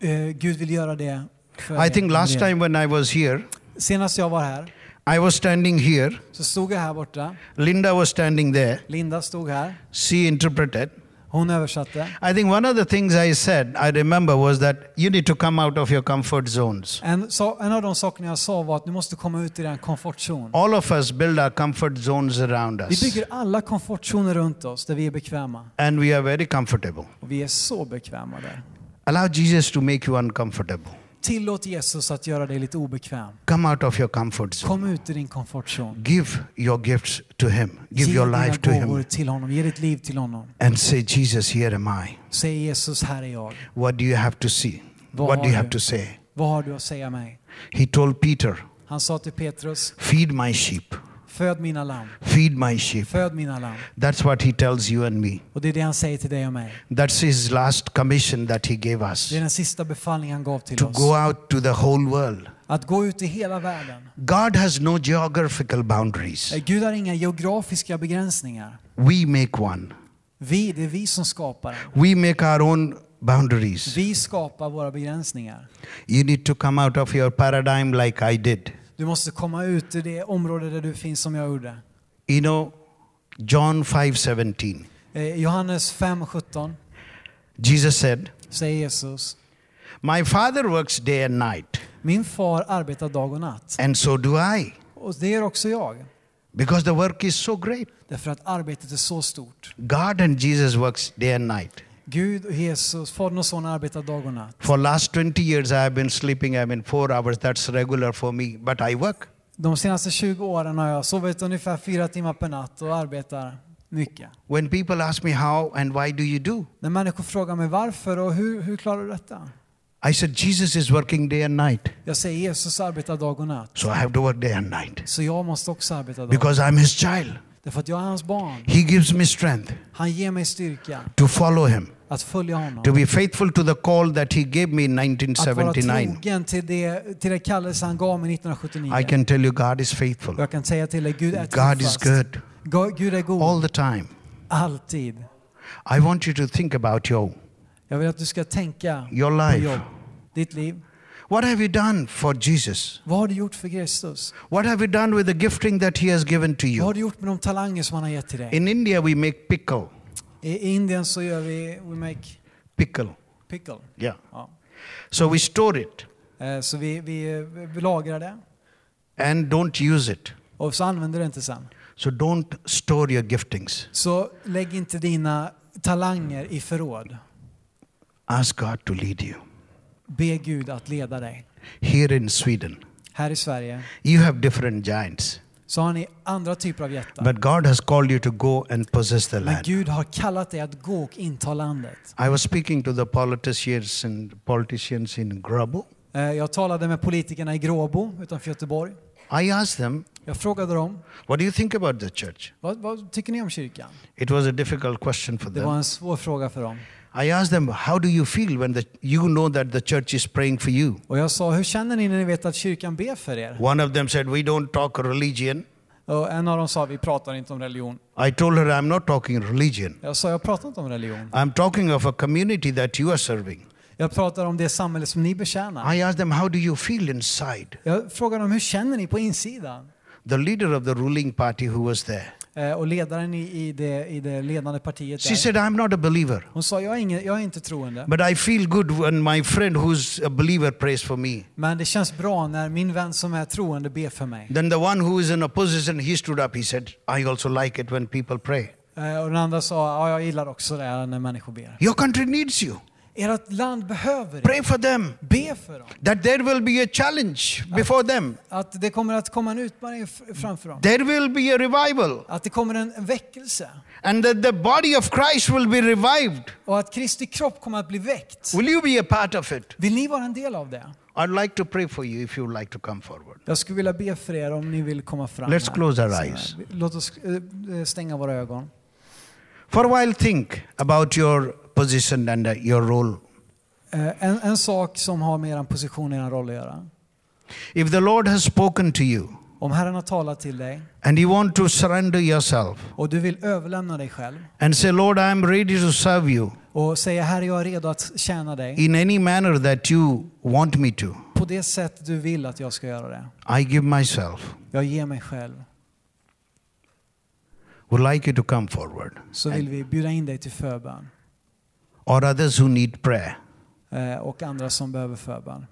eh, Gud vill göra det för I er. think last time when I was here, Senast jag var här I was standing here, så stod jag här borta. Linda was standing there, Linda stod här. she interpreted. Hon översatte. I think one of the things I said, I remember, was that you need to come out of your comfort zones. En, så, en av de sakerna jag sa var att du måste komma ut i den komfortzon. All of us build our comfort zones around Vi us, bygger alla komfortzoner runt oss där vi är bekväma. and we are very comfortable. Och vi är så bekväma där. Allow Jesus to make you uncomfortable. Tillåt Jesus att göra dig lite obekväm. Come out of your comfort zone. Kom ut i din komfortzon. Give your gifts to Him. Give Ge your life to Him. till honom. Ge ditt liv till honom. And say, Jesus, here am I. Säg Jesus, här är jag. What do you have to see? Vad What do you have du? to say? Vad har du att säga mig? He told Peter, Han sa till Petrus, Feed my sheep. Föd mina lamm. Feed my sheep. Föd mina lamm. That's what He tells you and me. Och det är det han säger till dig och mig. That's His last commission that He gave us Det är den sista befallningen han gav till to oss. go out to the whole world. Att gå ut i hela världen. God has no geographical boundaries. Gud har inga geografiska begränsningar. We make one. Vi, det är vi som skapar. We make our own boundaries. Vi skapar våra begränsningar. You need to come out of your paradigm like I did. Du måste komma ut ur det område där du finns som jag gjorde. You know, John 5:17. Eh, Johannes 5.17 Jesus said, säger Jesus. "My Father works day and night, Min far arbetar dag och natt. and so do I, Och det gör också jag. because the work is so great. Därför att arbetet är så stort. God and Jesus works day and night. Gud och Jesus, Fadern och Son arbetar dag och natt. For last 20 years I have been sleeping I mean 4 hours that's regular for me, but I work. De senaste 20 åren har jag sovit ungefär fyra timmar per natt och arbetar mycket. When people ask me how and why do you do? När människor frågar mig varför och hur, hur klarar du detta? I said Jesus is working day and night. Jag säger Jesus arbetar dag och natt. So I have to work day and night Så jag måste också arbeta dag. because I'm his child. Därför att jag är hans barn. He gives me strength Han ger mig styrka to follow him, att följa honom. to be faithful to the call that he gave me in Att vara 1979. trogen till det, till det kallelse han gav mig 1979. I can tell you God is faithful. Jag kan säga till dig, Gud är God is trofast. good Ga- Gud är god. all the time. Alltid. I want you to think about your Jag vill att du ska tänka your på life. jobb, ditt liv. What have you done for Jesus? Vad har du gjort för Kristus? What have you done with the gifting that he has given to Vad har you? du gjort med de talanger som han har gett till dig? In India we make pickle. I Indien så gör vi, we make Pickle. pickle. Yeah. Ja. So we store it Eh, Så vi, vi, vi lagrar det and don't use it. och så använder det inte sen. So don't store your giftings. Så lägg inte dina talanger i förråd. Ask God to lead you. Be Gud att leda dig. Here in Sweden, Här i Sverige you have different giants, så har ni andra typer av jättar. but God has called you to go and possess the Men land. Gud har kallat dig att gå och inta landet. I was speaking to the politicians and politicians in Grabo. Eh, Jag talade med politikerna i Gråbo utanför Göteborg. I asked them, Jag frågade dem, What do you think about the church? vad, vad tycker ni om kyrkan? It was a difficult question for Det var them. en svår fråga för dem. I asked them, How do you feel when the, you know that the church is praying for you? Och jag sa, hur känner ni när ni vet att kyrkan ber för er? One of them said, We don't talk religion. Och en av dem sa, vi pratar inte om religion. I told her, I'm not talking religion. Jag sa, jag pratar inte om religion. I'm talking of a community that you are serving. Jag pratar om det samhälle som ni betjänar. I asked them, How do you feel inside? Jag frågade dem, hur känner ni på insidan? The leader of the ruling party who was there, Och ledaren i, i, det, i det ledande partiet she där, said, I'm not a believer. hon sa, jag är, ingen, jag är inte troende. But I feel good when my friend who's a believer prays for me. Men det känns bra när min vän som är troende ber för mig. Then the one who is in opposition, he stood up. He said, I also like it when people pray. Eh, Och den andra sa, ja jag gillar också det när människor ber. Your country needs you. Ert land behöver Pray for them Be för dem. that there will be a challenge before them. Att det kommer att komma en utmaning framför dem. There will be a revival. Att det kommer en en väckelse. And that the body of Christ will be revived. Och att Kristi kropp kommer att bli väckt. Will you be a part of it? Vill ni vara en del av det? I'd like to pray for you if you like to come forward. Jag skulle vilja be för er om ni vill komma fram. Let's här. close our eyes. Låt oss eh, stänga våra ögon. For a while, think about your position and uh, your role. Eh, En, en sak som har med er position och er roll att göra. If the Lord has spoken to you Om Herren har talat till dig and you want to surrender yourself och du vill överlämna dig själv and say, Lord, I am ready to serve you och säga Herre jag är redo att tjäna dig in any manner that you want me to, på det sätt du vill att jag ska göra det. I give myself. Jag ger mig själv. Would like you to come forward. Så vill vi bjuda in dig till förbön. Or others who need prayer. eh, Och andra som behöver förbön.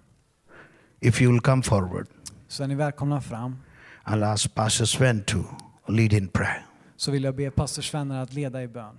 If you will come forward, Så är ni välkomna fram. I'll ask Pastor Sven to lead in prayer. Så vill jag be pastorsvänner att leda i bön.